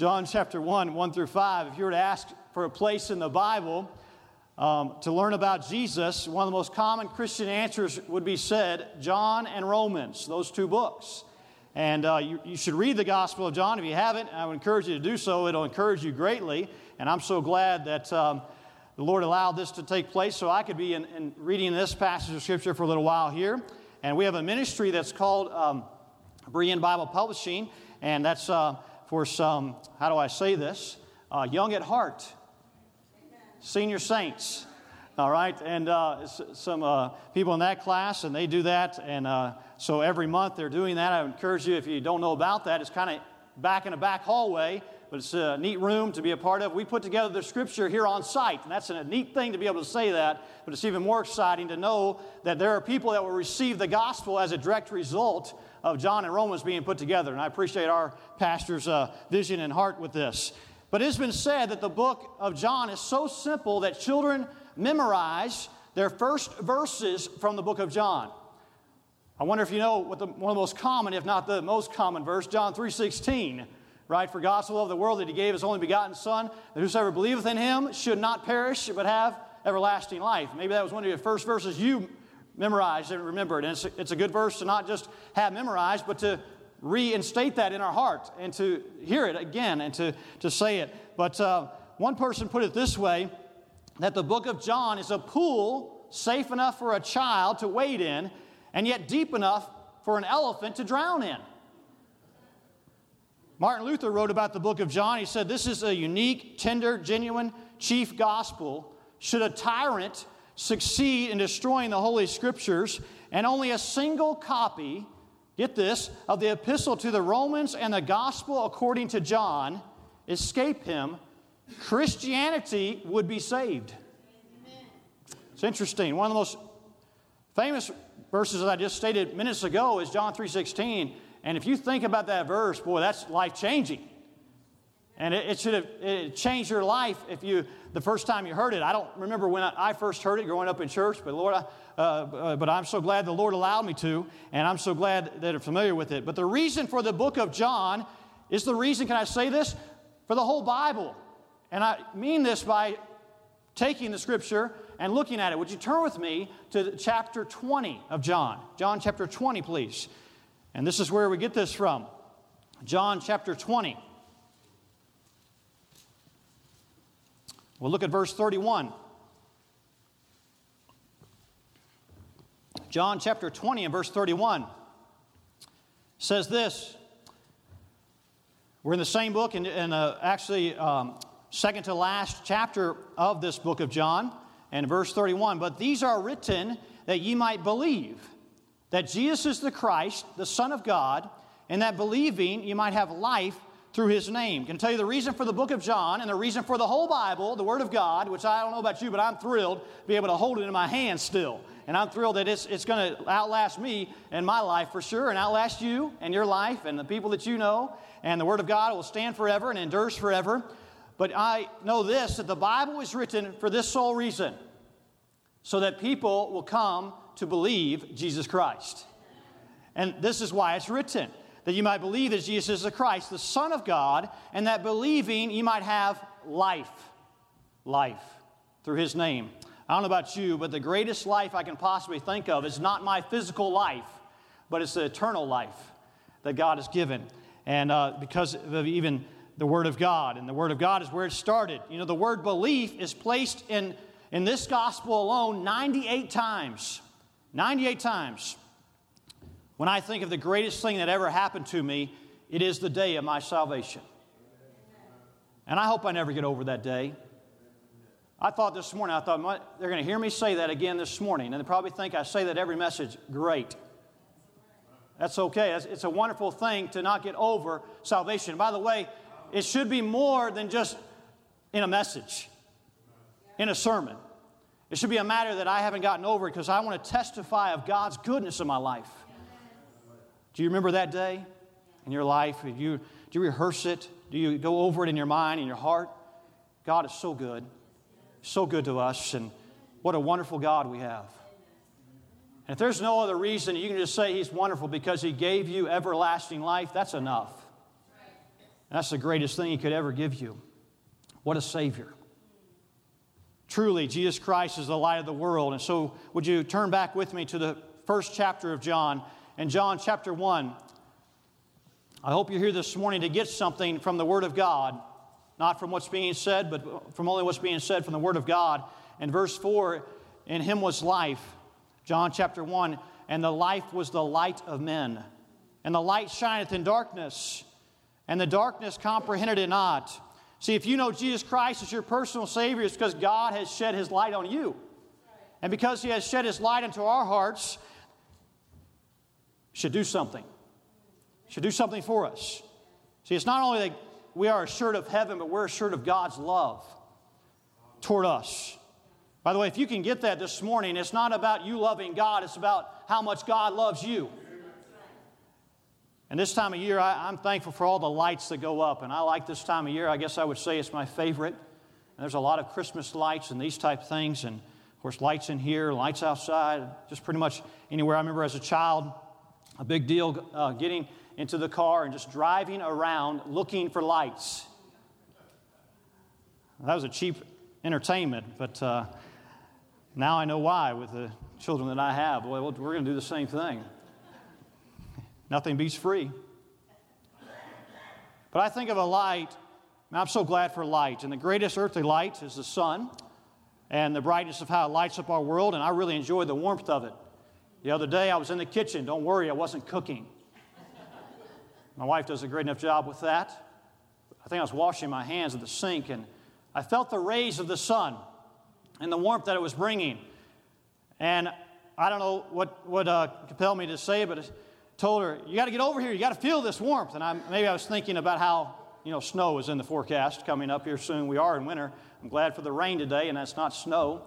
John chapter 1, 1 through 5. If you were to ask for a place in the Bible um, to learn about Jesus, one of the most common Christian answers would be said John and Romans, those two books. And uh, you, you, should read the Gospel of John. If you haven't, I would encourage you to do so. It'll encourage you greatly. And I'm so glad that um, the Lord allowed this to take place so I could be in, in, reading this passage of Scripture for a little while here. And we have a ministry that's called um, Bible Publishing, and that's uh, for some, how do I say this? Uh, young at heart, senior saints. All right, and uh, some uh, people in that class, and they do that, and uh, so every month they're doing that. I encourage you, if you don't know about that, it's kind of back in a back hallway, but it's a neat room to be a part of. We put together the scripture here on site, and that's a neat thing to be able to say that, but it's even more exciting to know that there are people that will receive the gospel as a direct result of John and Romans being put together. And I appreciate our pastor's uh, vision and heart with this. But it's been said that the book of John is so simple that children memorize their first verses from the book of John. I wonder if you know what the, one of the most common, if not the most common verse, John 3.16, right? For God so loved the world that he gave his only begotten Son, that whosoever believeth in him should not perish, but have everlasting life. Maybe that was one of your first verses you memorized and remembered. And it's a, it's a good verse to not just have memorized, but to reinstate that in our heart and to hear it again and to, to say it. But uh, one person put it this way that the book of John is a pool safe enough for a child to wade in and yet deep enough for an elephant to drown in. Martin Luther wrote about the book of John. He said, This is a unique, tender, genuine chief gospel. Should a tyrant succeed in destroying the Holy Scriptures, and only a single copy, get this, of the epistle to the Romans and the gospel according to John escape him, Christianity would be saved. It's interesting. One of the most famous verses that I just stated minutes ago is John 3.16. And if you think about that verse, boy, that's life-changing. And it, it should have it changed your life if you, the first time you heard it. I don't remember when I, first heard it growing up in church, but Lord, I, uh, uh, but I'm so glad the Lord allowed me to, and I'm so glad that I'm familiar with it. But the reason for the book of John is the reason, can I say this? For the whole Bible. And I mean this by taking the scripture and looking at it. Would you turn with me to chapter 20 of John? John chapter 20, please. And this is where we get this from. John chapter 20. We'll look at verse 31. John chapter 20 and verse 31 says this. We're in the same book, and, and uh, actually, um, second to last chapter of this book of John and verse 31 But these are written that ye might believe that Jesus is the Christ, the Son of God, and that believing you might have life through his name. Can tell you the reason for the book of John and the reason for the whole Bible, the Word of God, which I don't know about you, but I'm thrilled to be able to hold it in my hand still. And I'm thrilled that it's, it's going to outlast me and my life for sure, and outlast you and your life and the people that you know. And the Word of God will stand forever and endures forever. But I know this that the Bible was written for this sole reason so that people will come to believe Jesus Christ. And this is why it's written that you might believe that Jesus is the Christ, the Son of God, and that believing you might have life. Life through his name. I don't know about you, but the greatest life I can possibly think of is not my physical life, but it's the eternal life that God has given. And uh, because of even the Word of God. And the Word of God is where it started. You know, the word belief is placed in, in this gospel alone 98 times. 98 times. When I think of the greatest thing that ever happened to me, it is the day of my salvation. And I hope I never get over that day. I thought this morning, I thought they're going to hear me say that again this morning, and they probably think I say that every message. Great. That's okay. It's a wonderful thing to not get over salvation. By the way, it should be more than just in a message, in a sermon. It should be a matter that I haven't gotten over because I want to testify of God's goodness in my life. Do you remember that day in your life? Do you, do you rehearse it? Do you go over it in your mind, in your heart? God is so good, so good to us, and what a wonderful God we have. And if there's no other reason, you can just say He's wonderful because He gave you everlasting life, that's enough. And that's the greatest thing He could ever give you. What a Savior. Truly, Jesus Christ is the light of the world. And so, would you turn back with me to the first chapter of John? In John chapter 1, I hope you're here this morning to get something from the Word of God, not from what's being said, but from only what's being said from the Word of God. In verse 4, in Him was life. John chapter 1, and the life was the light of men. And the light shineth in darkness, and the darkness comprehended it not. See, if you know Jesus Christ as your personal Savior, it's because God has shed His light on you. And because He has shed His light into our hearts, should do something. Should do something for us. See, it's not only that we are assured of heaven, but we're assured of God's love toward us. By the way, if you can get that this morning, it's not about you loving God, it's about how much God loves you. And this time of year, I, am thankful for all the lights that go up. And I like this time of year. I guess I would say it's my favorite. And there's a lot of Christmas lights and these type of things. And of course, lights in here, lights outside, just pretty much anywhere. I remember as a child, a big deal uh, getting into the car and just driving around looking for lights. That was a cheap entertainment, but uh, now I know why with the children that I have. Well, we're going to do the same thing. Nothing beats free. But I think of a light, I'm so glad for light. And the greatest earthly light is the sun and the brightness of how it lights up our world, and I really enjoy the warmth of it. The other day I was in the kitchen. Don't worry, I wasn't cooking. My wife does a great enough job with that. I think I was washing my hands at the sink, and I felt the rays of the sun and the warmth that it was bringing. And I don't know what, what uh, compelled me to say but told her, You got to get over here. You got to feel this warmth. And I, maybe I was thinking about how, you know, snow is in the forecast coming up here soon. We are in winter. I'm glad for the rain today, and that's not snow.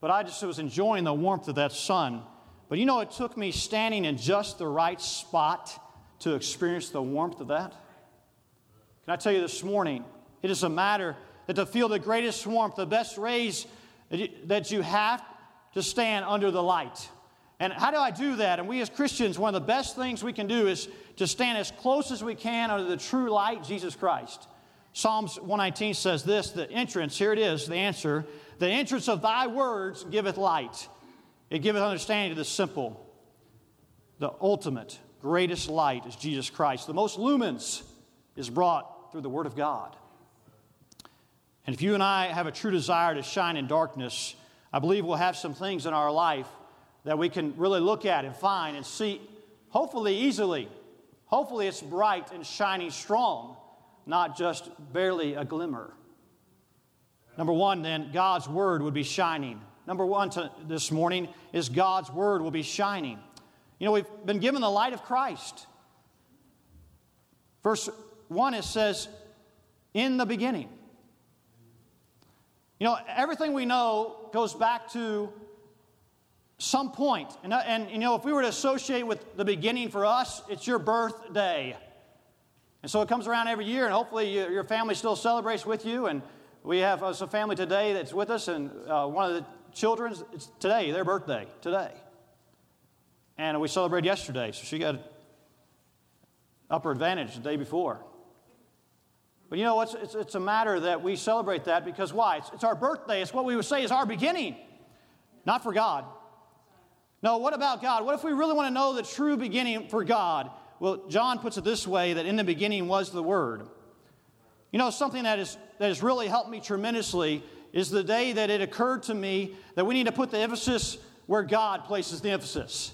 But I just was enjoying the warmth of that sun. But you know, it took me standing in just the right spot to experience the warmth of that. Can I tell you this morning? It is a matter that to feel the greatest warmth, the best rays that you have to stand under the light. And how do I do that? And we as Christians, one of the best things we can do is to stand as close as we can under the true light, Jesus Christ. Psalms 119 says this the entrance, here it is, the answer. The entrance of thy words giveth light. It giveth understanding to the simple. The ultimate, greatest light is Jesus Christ. The most lumens is brought through the Word of God. And if you and I have a true desire to shine in darkness, I believe we'll have some things in our life that we can really look at and find and see, hopefully easily. Hopefully it's bright and shining strong, not just barely a glimmer. Number one, then, God's word would be shining. Number one to, this morning is God's word will be shining. You know, we've been given the light of Christ. Verse 1, it says, In the beginning. You know, everything we know goes back to some point. And, and, you know, if we were to associate with the beginning for us, it's your birthday. And so it comes around every year, and hopefully you, your family still celebrates with you. And we have uh, a family today that's with us, and uh, one of the children's, it's today, their birthday, today. And we celebrated yesterday, so she got upper advantage the day before. But you know, it's, it's, it's a matter that we celebrate that because why? It's, it's our birthday. It's what we would say is our beginning, not for God. No, what about God? What if we really want to know the true beginning for God? Well, John puts it this way that in the beginning was the Word. You know, something that, is, that has really helped me tremendously is the day that it occurred to me that we need to put the emphasis where God places the emphasis.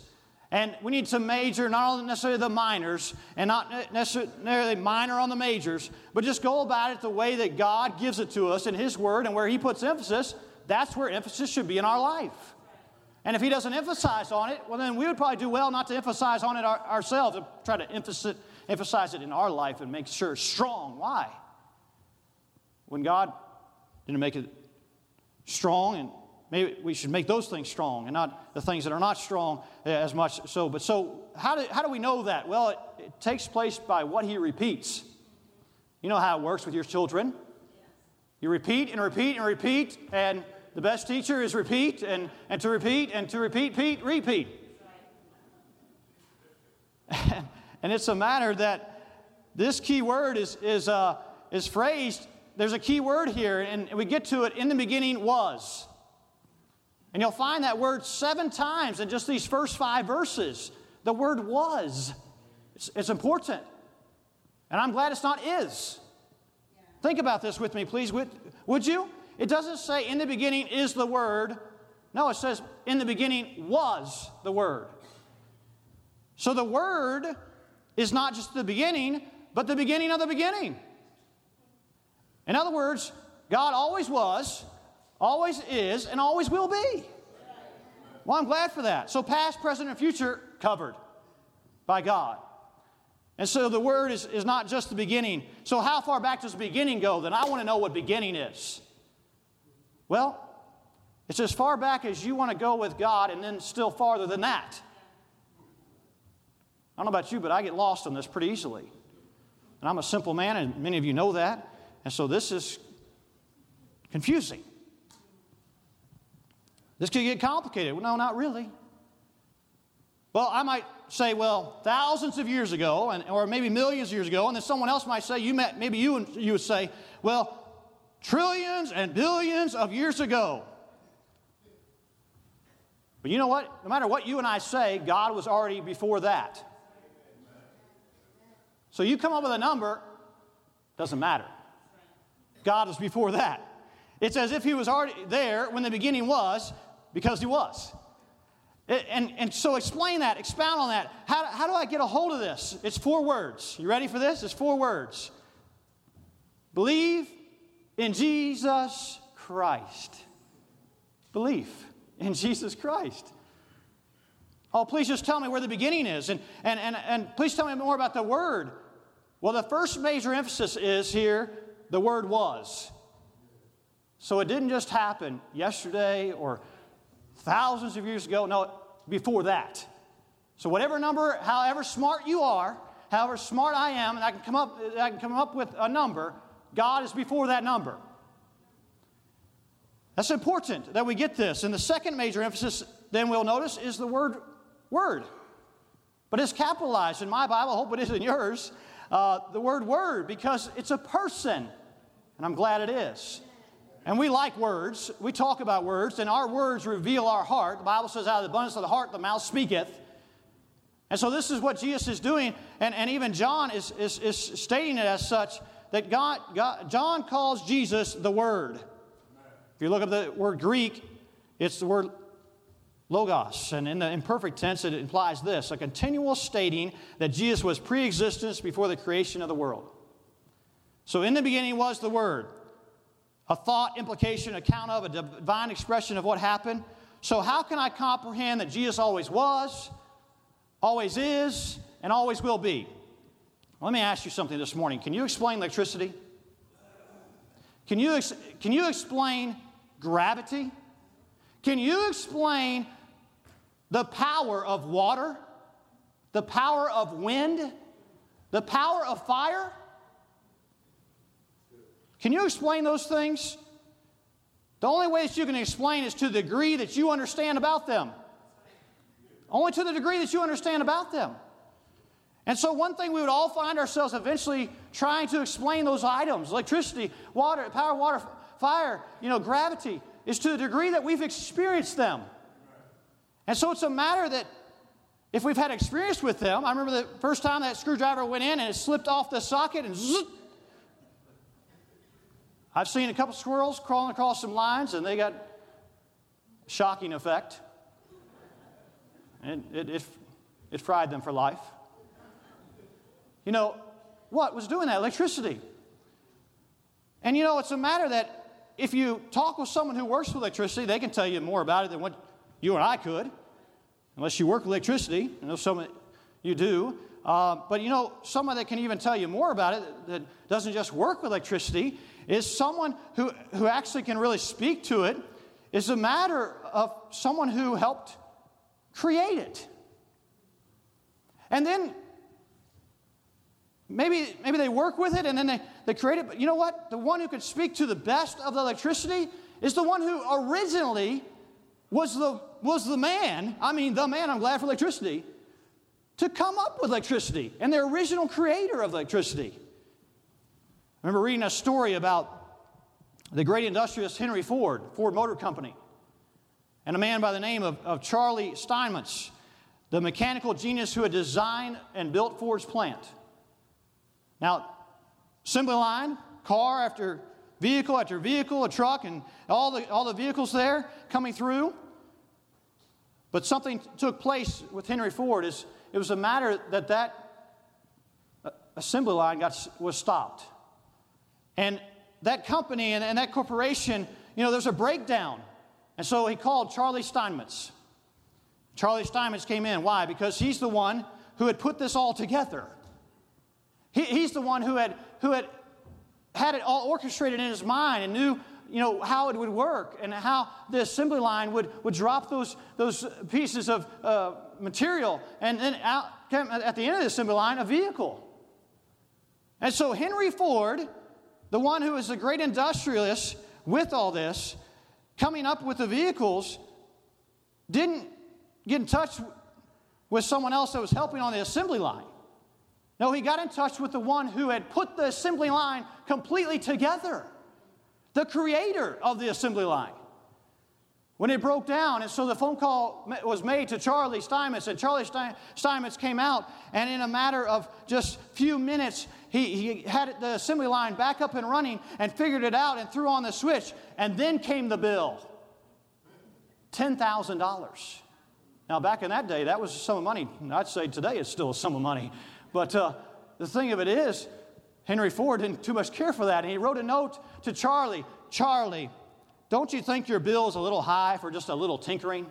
And we need to major not only necessarily the minors and not necessarily minor on the majors, but just go about it the way that God gives it to us in His Word and where He puts emphasis. That's where emphasis should be in our life. And if he doesn't emphasize on it, well, then we would probably do well not to emphasize on it our, ourselves and try to emphasize, emphasize it in our life and make sure it's strong. Why? When God didn't make it strong, and maybe we should make those things strong and not the things that are not strong as much so. But so, how do, how do we know that? Well, it, it takes place by what he repeats. You know how it works with your children. You repeat and repeat and repeat, and the best teacher is repeat and, and to repeat and to repeat, repeat, repeat. and it's a matter that this key word is, is, uh, is phrased, there's a key word here, and we get to it in the beginning was. And you'll find that word seven times in just these first five verses. The word was. It's, it's important. And I'm glad it's not is. Think about this with me, please. Would, would you? It doesn't say in the beginning is the word. No, it says in the beginning was the word. So the word is not just the beginning, but the beginning of the beginning. In other words, God always was, always is, and always will be. Well, I'm glad for that. So, past, present, and future covered by God. And so the word is, is not just the beginning. So, how far back does the beginning go? Then I want to know what beginning is. Well, it's as far back as you want to go with God, and then still farther than that. I don't know about you, but I get lost in this pretty easily. And I'm a simple man, and many of you know that. And so this is confusing. This could get complicated. Well, no, not really. Well, I might say, well, thousands of years ago, and, or maybe millions of years ago, and then someone else might say, you met, maybe you, and you would say, well, trillions and billions of years ago. But you know what? No matter what you and I say, God was already before that. So you come up with a number, doesn't matter. God is before that. It's as if He was already there when the beginning was, because He was. And, and so explain that, expound on that. How, how do I get a hold of this? It's four words. You ready for this? It's four words. Believe in Jesus Christ. Belief in Jesus Christ. Oh, please just tell me where the beginning is. And, and, and, and please tell me more about the word. Well, the first major emphasis is here the word was. So it didn't just happen yesterday or thousands of years ago. No, before that. So whatever number, however smart you are, however smart I am, and I can come up, I can come up with a number, God is before that number. That's important that we get this. And the second major emphasis, then we'll notice, is the word word. But it's capitalized in my Bible, I hope it is in yours, uh, the word word, because it's a person. And I'm glad it is. And we like words. We talk about words, and our words reveal our heart. The Bible says, out of the abundance of the heart, the mouth speaketh. And so, this is what Jesus is doing, and, and even John is, is, is stating it as such that God, God, John calls Jesus the Word. If you look up the word Greek, it's the word logos. And in the imperfect tense, it implies this a continual stating that Jesus was pre existence before the creation of the world. So, in the beginning was the Word, a thought, implication, account of, a divine expression of what happened. So, how can I comprehend that Jesus always was, always is, and always will be? Let me ask you something this morning. Can you explain electricity? Can you, ex- can you explain gravity? Can you explain the power of water, the power of wind, the power of fire? Can you explain those things? The only way that you can explain is to the degree that you understand about them. Only to the degree that you understand about them. And so, one thing we would all find ourselves eventually trying to explain those items electricity, water, power, water, fire, you know, gravity is to the degree that we've experienced them. And so, it's a matter that if we've had experience with them, I remember the first time that screwdriver went in and it slipped off the socket and zzz, I've seen a couple squirrels crawling across some lines, and they got shocking effect. And it, it, it fried them for life. You know, what was doing that? Electricity. And you know, it's a matter that if you talk with someone who works with electricity, they can tell you more about it than what you and I could, unless you work with electricity. I know some you do. Uh, but you know, someone that can even tell you more about it that doesn't just work with electricity is someone who, who actually can really speak to it is a matter of someone who helped create it. And then maybe, maybe they work with it and then they, they create it. But you know what? The one who could speak to the best of the electricity is the one who originally was the, was the man. I mean, the man, I'm glad for electricity to come up with electricity and the original creator of electricity. I remember reading a story about the great industrialist Henry Ford, Ford Motor Company, and a man by the name of, of Charlie Steinmetz, the mechanical genius who had designed and built Ford's plant. Now, assembly line, car after vehicle after vehicle, a truck, and all the, all the vehicles there coming through. But something took place with Henry Ford. Is it was a matter that that uh, assembly line got, was stopped. And that company and, and that corporation, you know, there's a breakdown. And so he called Charlie Steinmetz. Charlie Steinmetz came in. Why? Because he's the one who had put this all together. He, he's the one who had, who had had it all orchestrated in his mind and knew you know how it would work and how the assembly line would, would drop those, those pieces of uh, material and then out at the end of the assembly line a vehicle and so henry ford the one who is a great industrialist with all this coming up with the vehicles didn't get in touch with someone else that was helping on the assembly line no, he got in touch with the one who had put the assembly line completely together, the creator of the assembly line. When it broke down, and so the phone call was made to Charlie Steinmetz, and Charlie Steinmetz came out, and in a matter of just few minutes, he, he had the assembly line back up and running and figured it out and threw on the switch, and then came the bill $10,000. Now, back in that day, that was a sum of money. I'd say today it's still a sum of money. But uh, the thing of it is, Henry Ford didn't too much care for that. And he wrote a note to Charlie Charlie, don't you think your bill is a little high for just a little tinkering?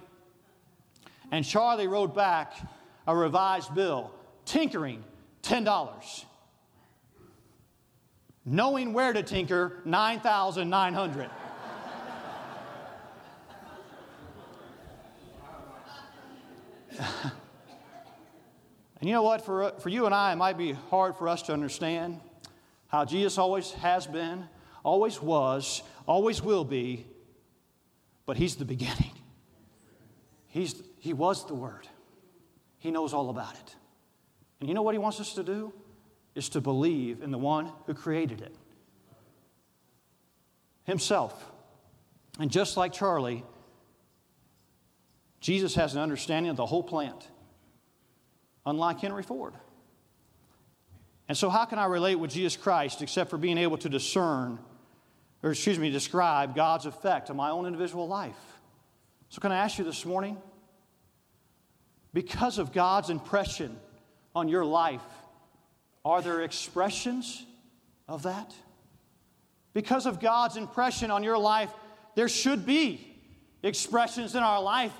And Charlie wrote back a revised bill tinkering, $10. Knowing where to tinker, 9,900. And you know what? For, for you and I, it might be hard for us to understand how Jesus always has been, always was, always will be, but He's the beginning. He's, he was the Word. He knows all about it. And you know what He wants us to do? Is to believe in the one who created it Himself. And just like Charlie, Jesus has an understanding of the whole plant unlike Henry Ford. And so, how can I relate with Jesus Christ except for being able to discern, or excuse me, describe God's effect on my own individual life? So, can I ask you this morning? Because of God's impression on your life, are there expressions of that? Because of God's impression on your life, there should be expressions in our life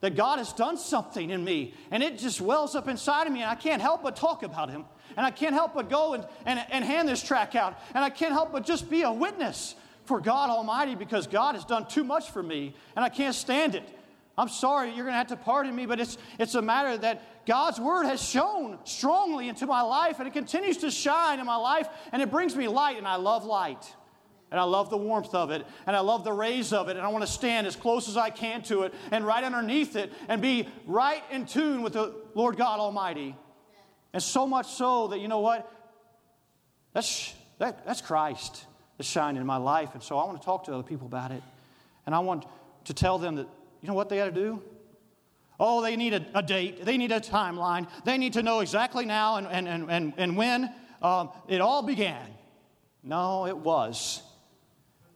that God has done something in me. And it just wells up inside of me, and I can't help but talk about Him. And I can't help but go and, and, and hand this track out. And I can't help but just be a witness for God Almighty because God has done too much for me, and I can't stand it. I'm sorry, you're going to have to pardon me, but it's, it's a matter that God's Word has shown strongly into my life, and it continues to shine in my life, and it brings me light, and I love light. And I love the warmth of it, and I love the rays of it, and I want to stand as close as I can to it and right underneath it and be right in tune with the Lord God Almighty. And so much so that, you know what? That's, that, that's Christ that's shining in my life. And so I want to talk to other people about it. And I want to tell them that, you know what they got to do? Oh, they need a, a, date. They need a timeline. They need to know exactly now and, and, and, and when um, it all began. No, it was.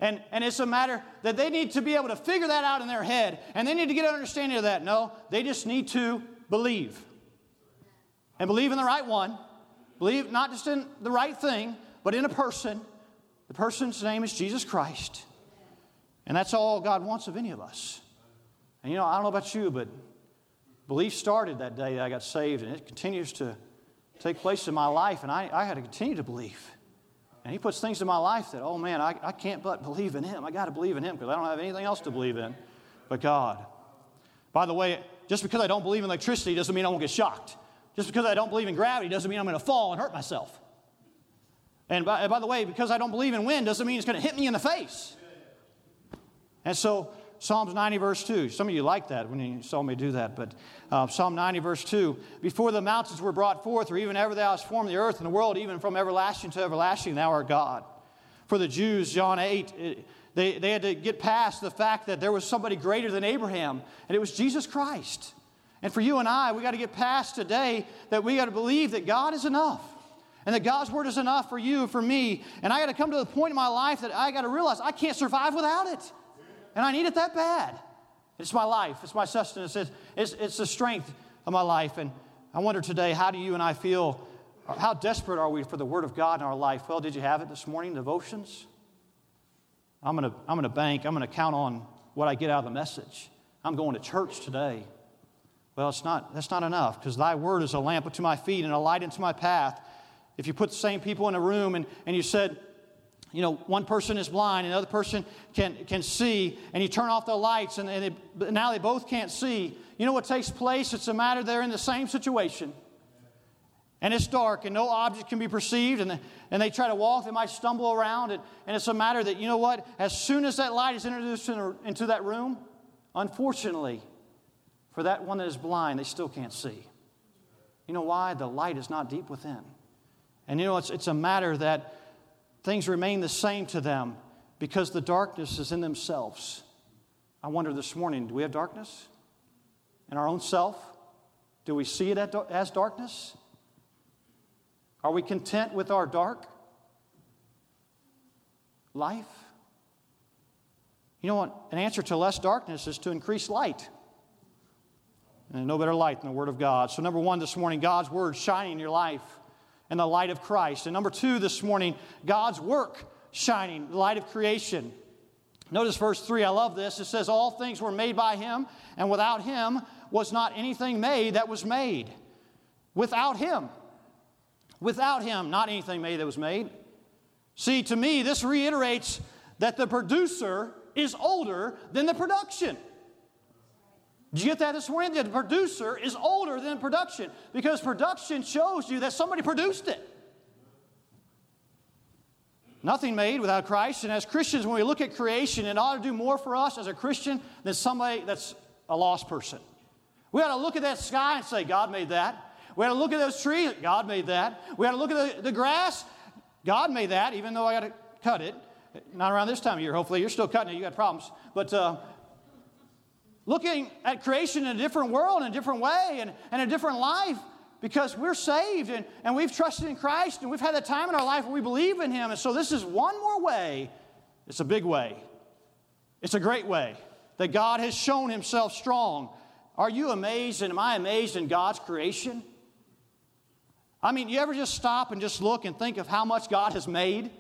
And, and it's a matter that they need to be able to figure that out in their head, and they need to get an understanding of that. No, they just need to believe. And believe in the right one. Believe not just in the right thing, but in a person. The person's name is Jesus Christ. And that's all God wants of any of us. And you know, I don't know about you, but belief started that day that I got saved, and it continues to take place in my life, and I, I had to continue to believe. And He puts things in my life that, oh man, I, I can't but believe in Him. I got to believe in Him because I don't have anything else to believe in but God. By the way, just because I don't believe in electricity doesn't mean I won't get shocked. Just because I don't believe in gravity doesn't mean I'm going to fall and hurt myself. And by, by, the way, because I don't believe in wind doesn't mean it's going to hit me in the face. And so Psalms 90, verse 2. Some of you like that when you saw me do that, but uh, Psalm 90, verse 2. Before the mountains were brought forth, or even ever thou hast formed the earth and the world, even from everlasting to everlasting, thou art God. For the Jews, John 8, it, they, they had to get past the fact that there was somebody greater than Abraham, and it was Jesus Christ. And for you and I, we got to get past today that we got to believe that God is enough. And that God's word is enough for you, for me. And I got to come to the point in my life that I got to realize I can't survive without it. And I need it that bad. It's my life, it's my sustenance, it's, it's, it's the strength of my life. And I wonder today, how do you and I feel? How desperate are we for the Word of God in our life? Well, did you have it this morning, devotions? I'm going to I'm to bank, I'm going to count on what I get out of the message. I'm going to church today. Well, it's not, that's not enough because thy word is a lamp unto my feet and a light into my path. If you put the same people in a room and, and you said, you know, one person is blind, and another person can, can see, and you turn off the lights, and, and now they both can't see. You know what takes place? It's a matter they're in the same situation. And it's dark, and no object can be perceived, and, and they try to walk, they might stumble around, and, and it's a matter that, you know what? As soon as that light is introduced in, into that room, unfortunately, for that one that is blind, they still can't see. You know why? The light is not deep within. And you know, it's, it's a matter that things remain the same to them because the darkness is in themselves. I wonder this morning do we have darkness in our own self? Do we see it as darkness? Are we content with our dark life? You know what? An answer to less darkness is to increase light. And no better light than the Word of God. So, number one this morning, God's Word shining in your life and the light of Christ. And number two this morning, God's work shining, the light of creation. Notice verse 3, I love this. It says, All things were made by him, and without him was not anything made that was made. Without him. Without him, not anything made that was made. See, to me, this reiterates that the producer is older than the production. Did you get that this morning? The producer is older than production because production shows you that somebody produced it. Nothing made without Christ. And as Christians, when we look at creation, it ought to do more for us as a Christian than somebody that's a lost person. We ought to look at that sky and say, God made that. We ought to look at those trees, God made that. We ought to look at the, the grass, God made that, even though I got to cut it. Not around this time of year, hopefully. You're still cutting it, you got problems. But uh, looking at creation in a different world, in a different way, and, and a different life because we're saved and, and we've trusted in Christ and we've had a time in our life where we believe in Him. And so this is one more way. It's a big way, it's a great way that God has shown Himself strong. Are you amazed and am I amazed in God's creation? I mean, you ever just stop and just look and think of how much God has made?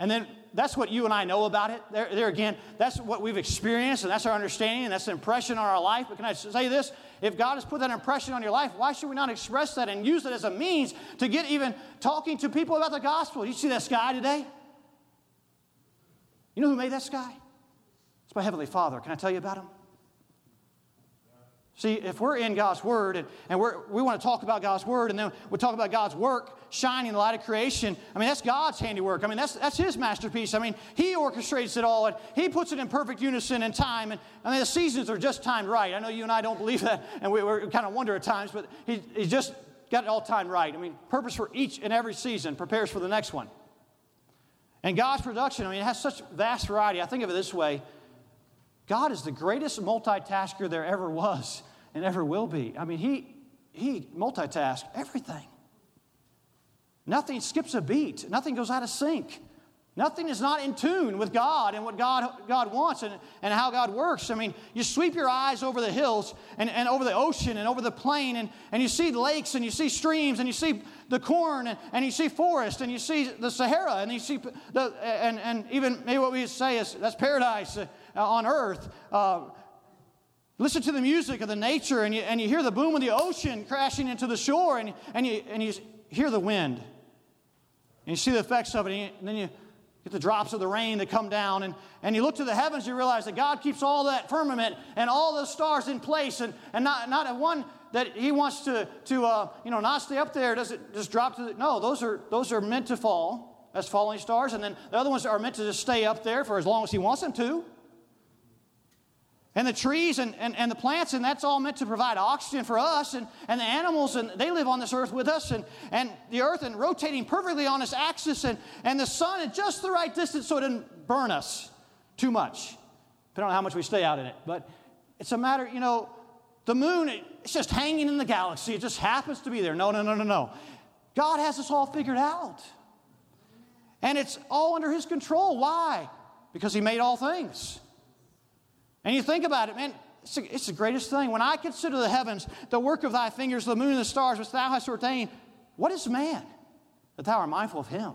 And then that's what you and I know about it. There, there again, that's what we've experienced, and that's our understanding, and that's the impression on our life. But can I say this? If God has put that impression on your life, why should we not express that and use it as a means to get even talking to people about the gospel? You see that sky today? You know who made that sky? It's my Heavenly Father. Can I tell you about him? See, if we're in God's Word and, and we want to talk about God's Word and then we talk about God's work shining the light of creation, I mean, that's God's handiwork. I mean, that's, that's His masterpiece. I mean, He orchestrates it all and He puts it in perfect unison and time. And I mean, the seasons are just timed right. I know you and I don't believe that and we, we kind of wonder at times, but he, He's just got it all timed right. I mean, purpose for each and every season prepares for the next one. And God's production, I mean, it has such vast variety. I think of it this way God is the greatest multitasker there ever was and ever will be. I mean, he, he multitasks everything. Nothing skips a beat, nothing goes out of sync. Nothing is not in tune with God and what God, God wants and, and how God works. I mean, you sweep your eyes over the hills and, and over the ocean and over the plain, and, and you see lakes and you see streams and you see the corn and, and you see forest and you see the Sahara and you see the, and, and even maybe what we say is that's paradise uh, on earth. Uh, Listen to the music of the nature, and you, and you hear the boom of the ocean crashing into the shore, and, and, you, and you hear the wind. And you see the effects of it, and, you, and then you get the drops of the rain that come down, and, and you look to the heavens, you realize that God keeps all that firmament and all those stars in place, and, and not, not one that He wants to, to uh, you know, not stay up there, does it just drop to the. No, those are, those are meant to fall as falling stars, and then the other ones are meant to just stay up there for as long as He wants them to. And the trees and, and, and the plants, and that's all meant to provide oxygen for us and, and the animals, and they live on this earth with us, and, and the earth and rotating perfectly on its axis, and, and the sun at just the right distance so it doesn't burn us too much, depending on how much we stay out in it. But it's a matter, you know, the moon, it's just hanging in the galaxy, it just happens to be there. No, no, no, no, no. God has this all figured out. And it's all under His control. Why? Because He made all things. And you think about it, man, it's, a, it's the greatest thing. When I consider the heavens, the work of thy fingers, the moon and the stars which thou hast ordained, what is man that thou art mindful of him?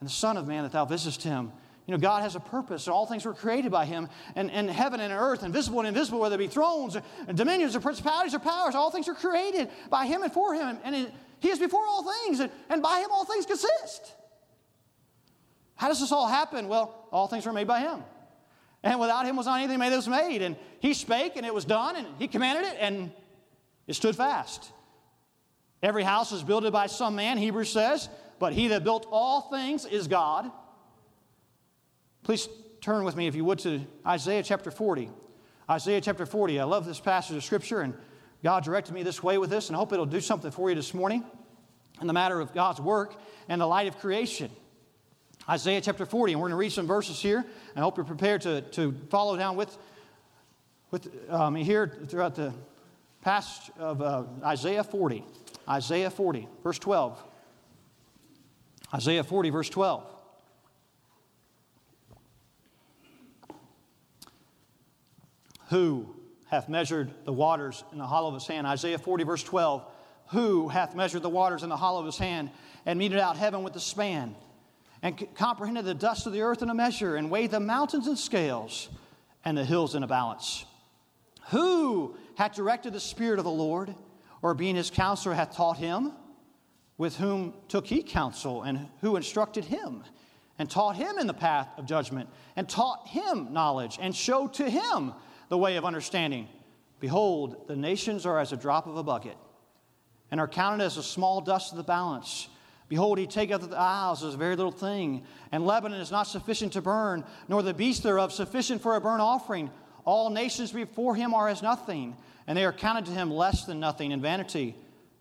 And the Son of Man that thou visitest him. You know, God has a purpose, and all things were created by Him, and, and heaven and earth, and visible and invisible, whether it be thrones, and dominions, or principalities, or powers, all things are created by Him and for Him, and it, He is before all things, and, and by Him all things consist. How does this all happen? Well, all things were made by Him. And without him was not anything made that was made. And he spake, and it was done, and he commanded it, and it stood fast. Every house is built by some man, Hebrews says, but he that built all things is God. Please turn with me, if you would, to Isaiah chapter 40. Isaiah chapter 40. I love this passage of Scripture, and God directed me this way with this, and I hope it'll do something for you this morning in the matter of God's work and the light of creation. Isaiah chapter 40, and we're going to read some verses here. I hope you're prepared to, to follow down with, with um, here throughout the passage of uh, Isaiah 40. Isaiah 40, verse 12. Isaiah 40, verse 12. Who hath measured the waters in the hollow of his hand? Isaiah 40, verse 12. Who hath measured the waters in the hollow of his hand and meted out heaven with a span? And comprehended the dust of the earth in a measure, and weighed the mountains in scales, and the hills in a balance. Who hath directed the Spirit of the Lord, or being his counselor hath taught him? With whom took he counsel, and who instructed him, and taught him in the path of judgment, and taught him knowledge, and showed to him the way of understanding? Behold, the nations are as a drop of a bucket, and are counted as a small dust of the balance. Behold, he taketh the isles as a very little thing, and Lebanon is not sufficient to burn, nor the beast thereof sufficient for a burnt offering. All nations before him are as nothing, and they are counted to him less than nothing in vanity.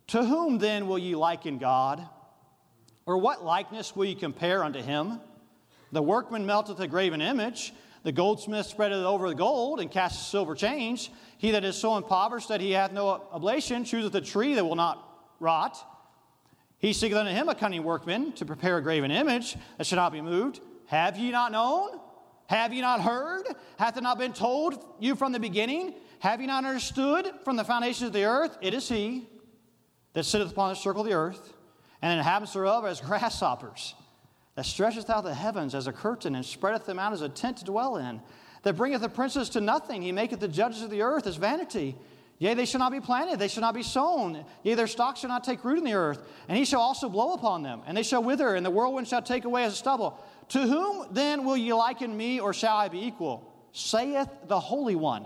To whom then will ye liken God? Or what likeness will ye compare unto him? The workman melteth a graven image, the goldsmith spreadeth over the gold, and casteth silver change. He that is so impoverished that he hath no oblation chooseth a tree that will not rot he seeketh unto him a cunning workman to prepare a graven image that shall not be moved. Have ye not known? Have ye not heard? Hath it not been told you from the beginning? Have ye not understood from the foundations of the earth? It is he that sitteth upon the circle of the earth, and inhabitants thereof as grasshoppers, that stretcheth out the heavens as a curtain, and spreadeth them out as a tent to dwell in, that bringeth the princes to nothing. He maketh the judges of the earth as vanity. Yea, they shall not be planted, they shall not be sown. Yea, their stalks shall not take root in the earth. And he shall also blow upon them, and they shall wither, and the whirlwind shall take away as a stubble. To whom then will ye liken me, or shall I be equal? Saith the Holy One.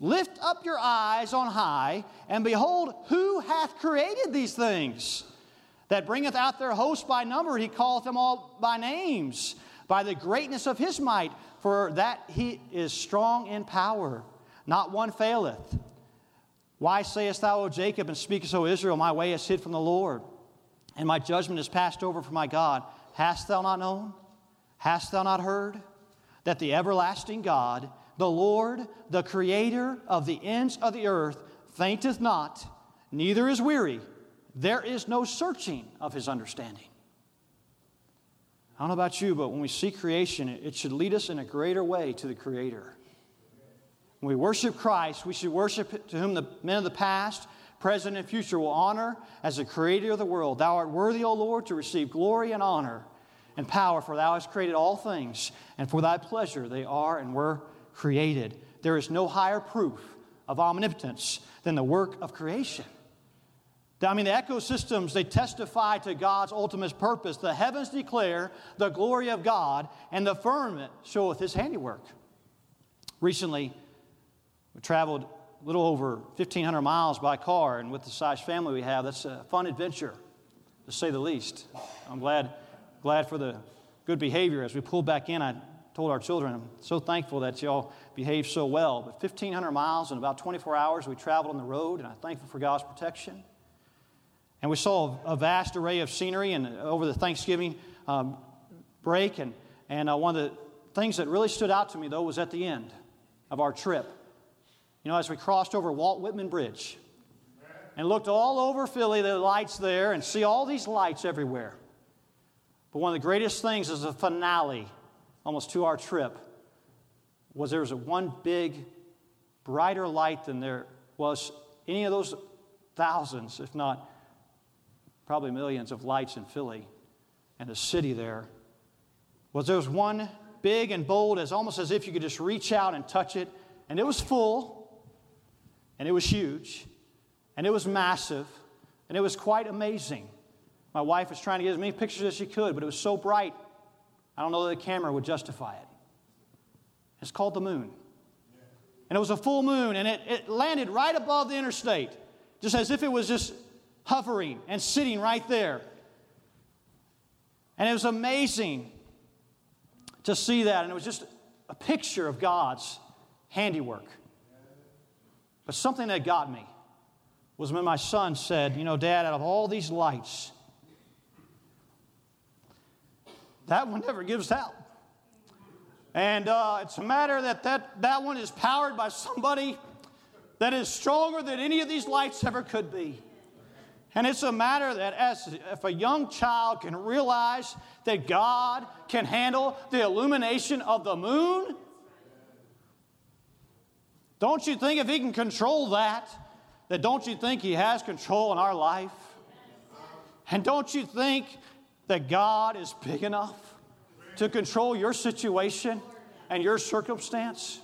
Lift up your eyes on high, and behold, who hath created these things? That bringeth out their host by number, he calleth them all by names, by the greatness of his might, for that he is strong in power. Not one faileth. Why sayest thou, O Jacob, and speakest, O Israel, my way is hid from the Lord, and my judgment is passed over from my God? Hast thou not known? Hast thou not heard? That the everlasting God, the Lord, the creator of the ends of the earth, fainteth not, neither is weary. There is no searching of his understanding. I don't know about you, but when we see creation, it should lead us in a greater way to the Creator. When we worship Christ, we should worship to whom the men of the past, present, and future will honor as the creator of the world. Thou art worthy, O Lord, to receive glory and honor and power, for thou hast created all things, and for thy pleasure they are and were created. There is no higher proof of omnipotence than the work of creation. I mean, the ecosystems, they testify to God's ultimate purpose. The heavens declare the glory of God, and the firmament showeth his handiwork. Recently, we traveled a little over 1,500 miles by car, and with the size family we have, that's a fun adventure, to say the least. I'm glad, glad for the good behavior. As we pulled back in, I told our children, I'm so thankful that y'all behaved so well. But 1,500 miles in about 24 hours, we traveled on the road, and I'm thankful for God's protection. And we saw a vast array of scenery and over the Thanksgiving um, break. And, and uh, one of the things that really stood out to me, though, was at the end of our trip. You know, as we crossed over Walt Whitman Bridge and looked all over Philly, the lights there, and see all these lights everywhere. But one of the greatest things is the finale, almost to our trip, was there was a one big, brighter light than there was any of those thousands, if not probably millions of lights in Philly and the city there. Was there was one big and bold, as almost as if you could just reach out and touch it, and it was full, and it was huge, and it was massive, and it was quite amazing. My wife was trying to get as many pictures as she could, but it was so bright, I don't know that the camera would justify it. It's called the moon. And it was a full moon, and it, it landed right above the interstate, just as if it was just hovering and sitting right there. And it was amazing to see that, and it was just a picture of God's handiwork. But something that got me was when my son said, You know, Dad, out of all these lights, that one never gives out. And uh, it's a matter that, that that one is powered by somebody that is stronger than any of these lights ever could be. And it's a matter that as if a young child can realize that God can handle the illumination of the moon, don't you think if he can control that, that don't you think he has control in our life? And don't you think that God is big enough to control your situation and your circumstance?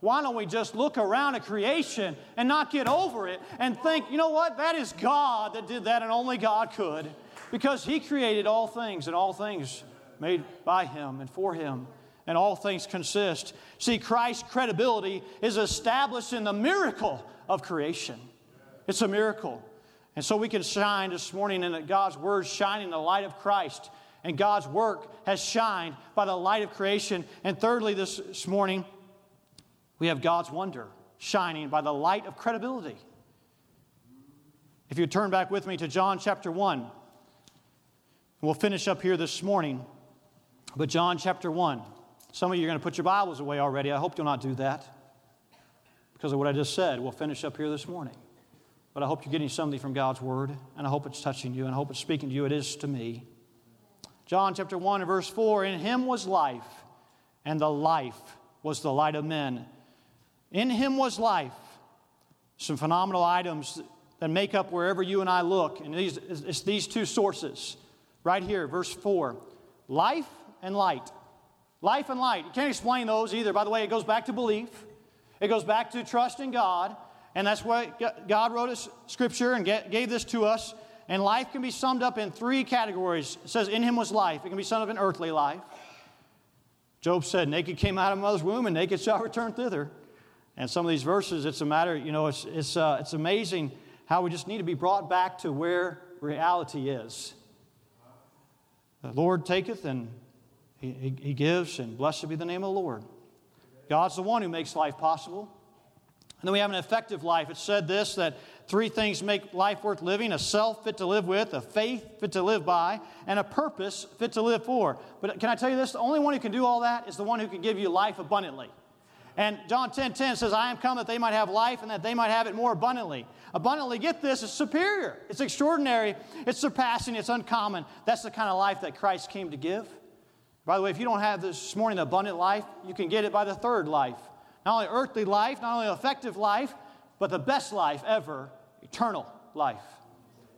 Why don't we just look around at creation and not get over it and think, you know what? That is God that did that, and only God could. Because He created all things, and all things made by Him and for Him, and all things consist. See, Christ's credibility is established in the miracle of creation. It's a miracle. And so we can shine this morning in that God's Word, shining the light of Christ. And God's work has shined by the light of creation. And thirdly, this, this morning, we have God's wonder shining by the light of credibility. If you turn back with me to John chapter 1, we'll finish up here this morning. But John chapter 1, some of you are going to put your Bibles away already. I hope you'll not do that because of what I just said. We'll finish up here this morning. But I hope you're getting something from God's Word, and I hope it's touching you, and I hope it's speaking to you. It is to me. John chapter 1 and verse 4 In him was life, and the life was the light of men. In him was life. Some phenomenal items that make up wherever you and I look. And these, it's these two sources. Right here, verse 4 life and light. Life and light. You can't explain those either. By the way, it goes back to belief, it goes back to trust in God. And that's why God wrote us scripture and gave this to us. And life can be summed up in three categories. It says, In him was life. It can be summed up in earthly life. Job said, Naked came out of mother's womb, and naked shall return thither. And some of these verses, it's a matter, you know, it's, it's, uh, it's amazing how we just need to be brought back to where reality is. The Lord taketh and he, he, gives, and blessed be the name of the Lord. God's the one who makes life possible. And then we have an effective life. It said this that three things make life worth living a self fit to live with, a faith fit to live by, and a purpose fit to live for. But can I tell you this? The only one who can do all that is the one who can give you life abundantly. And John 10 10 says, I am come that they might have life and that they might have it more abundantly. Abundantly, get this, it's superior, it's extraordinary, it's surpassing, it's uncommon. That's the kind of life that Christ came to give. By the way, if you don't have this morning abundant life, you can get it by the third life. Not only earthly life, not only effective life, but the best life ever eternal life.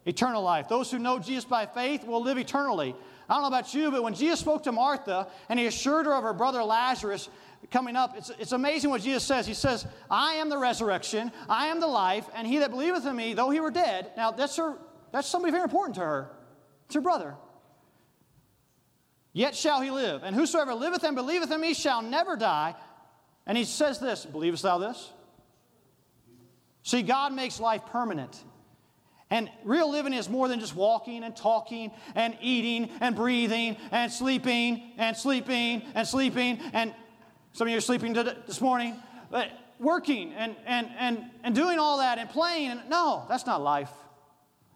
Eternal life. Those who know Jesus by faith will live eternally. I don't know about you, but when Jesus spoke to Martha and he assured her of her brother Lazarus, coming up, it's, it's amazing what Jesus says. He says, I am the resurrection, I am the life, and he that believeth in me, though he were dead. Now, that's, her, that's somebody very important to her. It's her brother. Yet shall he live. And whosoever liveth and believeth in me shall never die. And he says this Believest thou this? See, God makes life permanent. And real living is more than just walking and talking and eating and breathing and sleeping and sleeping and sleeping. And some of you are sleeping this morning, but working and, and, and, and doing all that and playing. No, that's not life.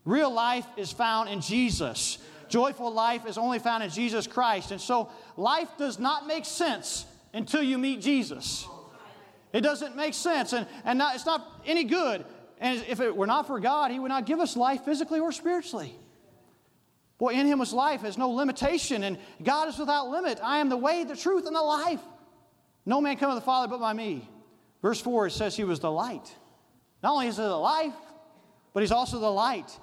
Real life is found in Jesus. Joyful life is only found in Jesus Christ. And so life does not make sense until you meet Jesus. It doesn't make sense, and, and not, it's not any good. And if it were not for God, He would not give us life physically or spiritually. Boy, in Him was life, has no limitation, and God is without limit. I am the way, the truth, and the life. No man cometh to the Father but by me. Verse 4, it says He was the light. Not only is He the life, but He's also the light.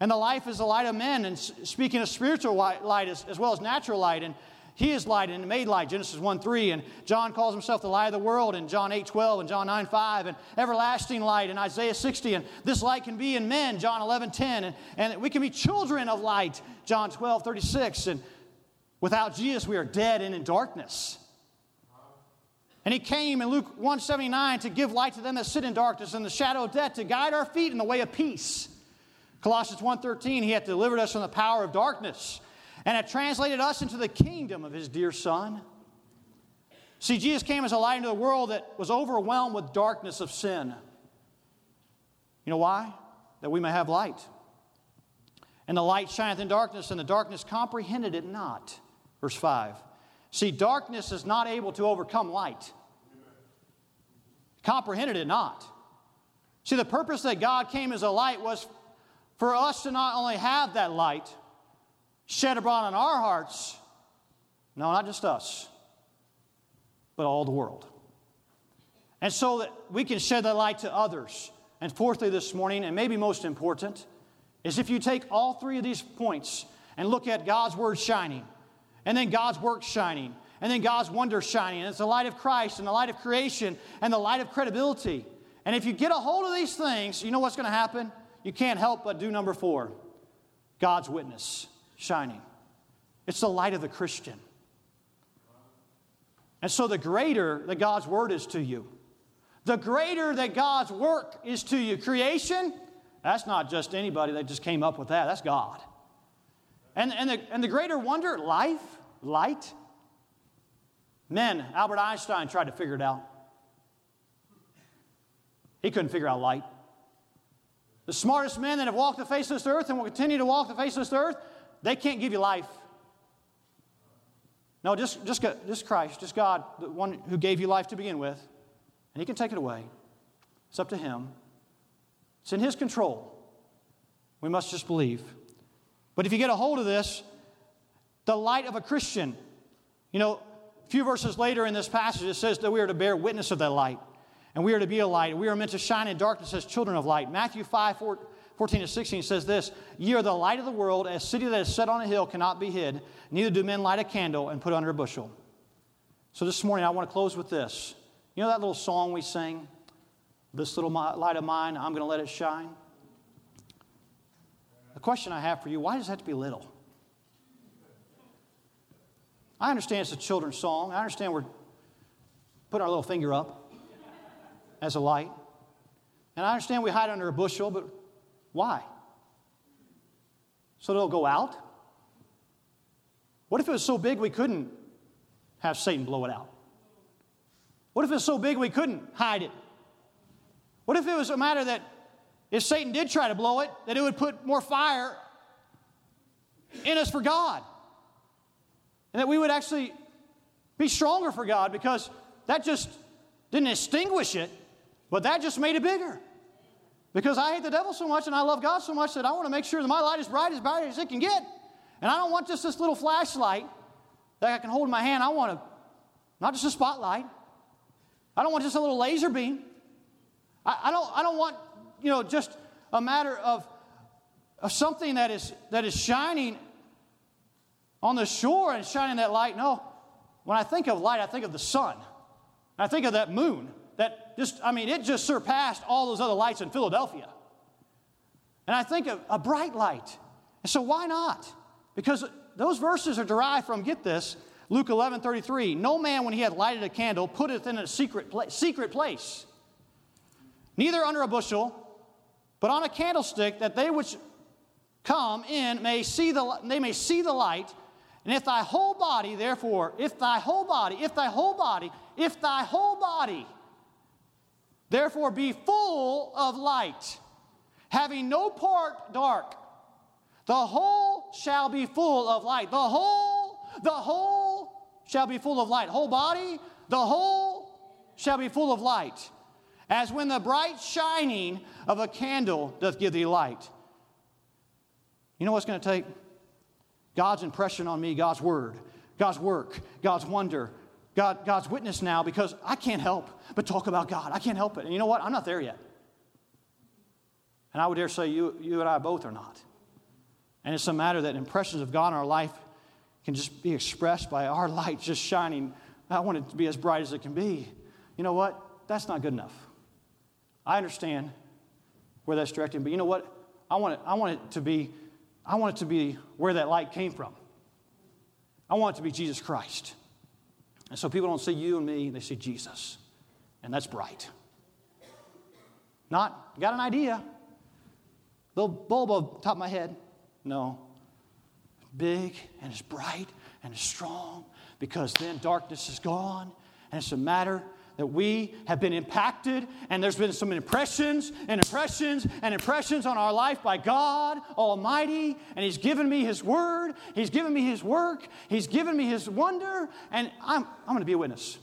And the life is the light of men. And speaking of spiritual light as, as well as natural light. And he is light and made light, Genesis 1 3. And John calls himself the light of the world in John 8 12 and John 9 5. And everlasting light in Isaiah 60. And this light can be in men, John 11 10. And, and we can be children of light, John 12 36. And without Jesus, we are dead and in darkness. And he came in Luke 179 to give light to them that sit in darkness and the shadow of death, to guide our feet in the way of peace. Colossians 1:13, he hath delivered us from the power of darkness and had translated us into the kingdom of his dear Son. See, Jesus came as a light into the world that was overwhelmed with darkness of sin. You know why? That we may have light. And the light shineth in darkness, and the darkness comprehended it not. Verse 5. See, darkness is not able to overcome light. Comprehended it not. See, the purpose that God came as a light was for us to not only have that light, shed abroad on our hearts. No, not just us, but all the world. And so that we can shed that light to others. And fourthly, this morning, and maybe most important, is if you take all three of these points and look at God's word shining, and then God's work shining, and then God's wonder shining, and it's the light of Christ, and the light of creation, and the light of credibility. And if you get a hold of these things, you know what's going to happen? You can't help but do number four God's witness shining. It's the light of the Christian. And so, the greater that God's word is to you, the greater that God's work is to you. Creation, that's not just anybody that just came up with that, that's God. And, and, the, and the greater wonder, life, light. Men, Albert Einstein tried to figure it out. He couldn't figure out light. The smartest men that have walked the face of this earth and will continue to walk the face of this earth, they can't give you life. No, just, just, just Christ, just God, the one who gave you life to begin with, and He can take it away. It's up to Him. It's in His control. We must just believe. But if you get a hold of this, the light of a Christian, you know, a few verses later in this passage, it says that we are to bear witness of that light. And we are to be a light. We are meant to shine in darkness as children of light. Matthew 5, 4, 14 to 16 says this Ye are the light of the world, a city that is set on a hill cannot be hid, neither do men light a candle and put it under a bushel. So this morning I want to close with this. You know that little song we sing? This little light of mine, I'm going to let it shine? The question I have for you why does it have to be little? I understand it's a children's song. I understand we're putting our little finger up as a light. And I understand we hide under a bushel, but why? So it'll go out? What if it was so big we couldn't have Satan blow it out? What if it was so big we couldn't hide it? What if it was a matter that if Satan did try to blow it, that it would put more fire in us for God? And that we would actually be stronger for God because that just didn't extinguish it, but that just made it bigger. Because I hate the devil so much and I love God so much that I want to make sure that my light is bright as bright as it can get. And I don't want just this little flashlight that I can hold in my hand. I want to, not just a spotlight. I don't want just a little laser beam. I, I don't, I don't want, you know, just a matter of, of something that is, that is shining on the shore and shining that light. No. When I think of light, I think of the sun. I think of that moon just, I mean, it just surpassed all those other lights in Philadelphia. And I think of a bright light. And so why not? Because those verses are derived from, get this, Luke 11 33. No man, when he had lighted a candle, putteth in a secret, pla- secret place, neither under a bushel, but on a candlestick that they which come in may see the they may see the light. And if thy whole body, therefore, if thy whole body, if thy whole body, if thy whole body, therefore be full of light, having no part dark, the whole shall be full of light. The whole, the whole shall be full of light. Whole body, the whole shall be full of light. As when the bright shining of a candle doth give thee light. You know what's going to take? God's impression on me, God's word, God's work, God's wonder, God, God's witness now because I can't help but talk about God. I can't help it. And you know what? I'm not there yet. And I would dare say you, you and I both are not. And it's a matter that impressions of God in our life can just be expressed by our light just shining. I want it to be as bright as it can be. You know what? That's not good enough. I understand where that's directing, but you know what? I want it, I want it to be, I want it to be where that light came from. I want it to be Jesus Christ. And so people don't see you and me, they see Jesus. And that's bright. Not, got an idea. Little bulb on top of my head. No. Big and it's bright and it's strong because then darkness is gone and it's a matter that we have been impacted, and there's been some impressions and impressions and impressions on our life by God Almighty, and He's given me His Word, He's given me His work, He's given me His wonder, and I'm, I'm going to be a witness.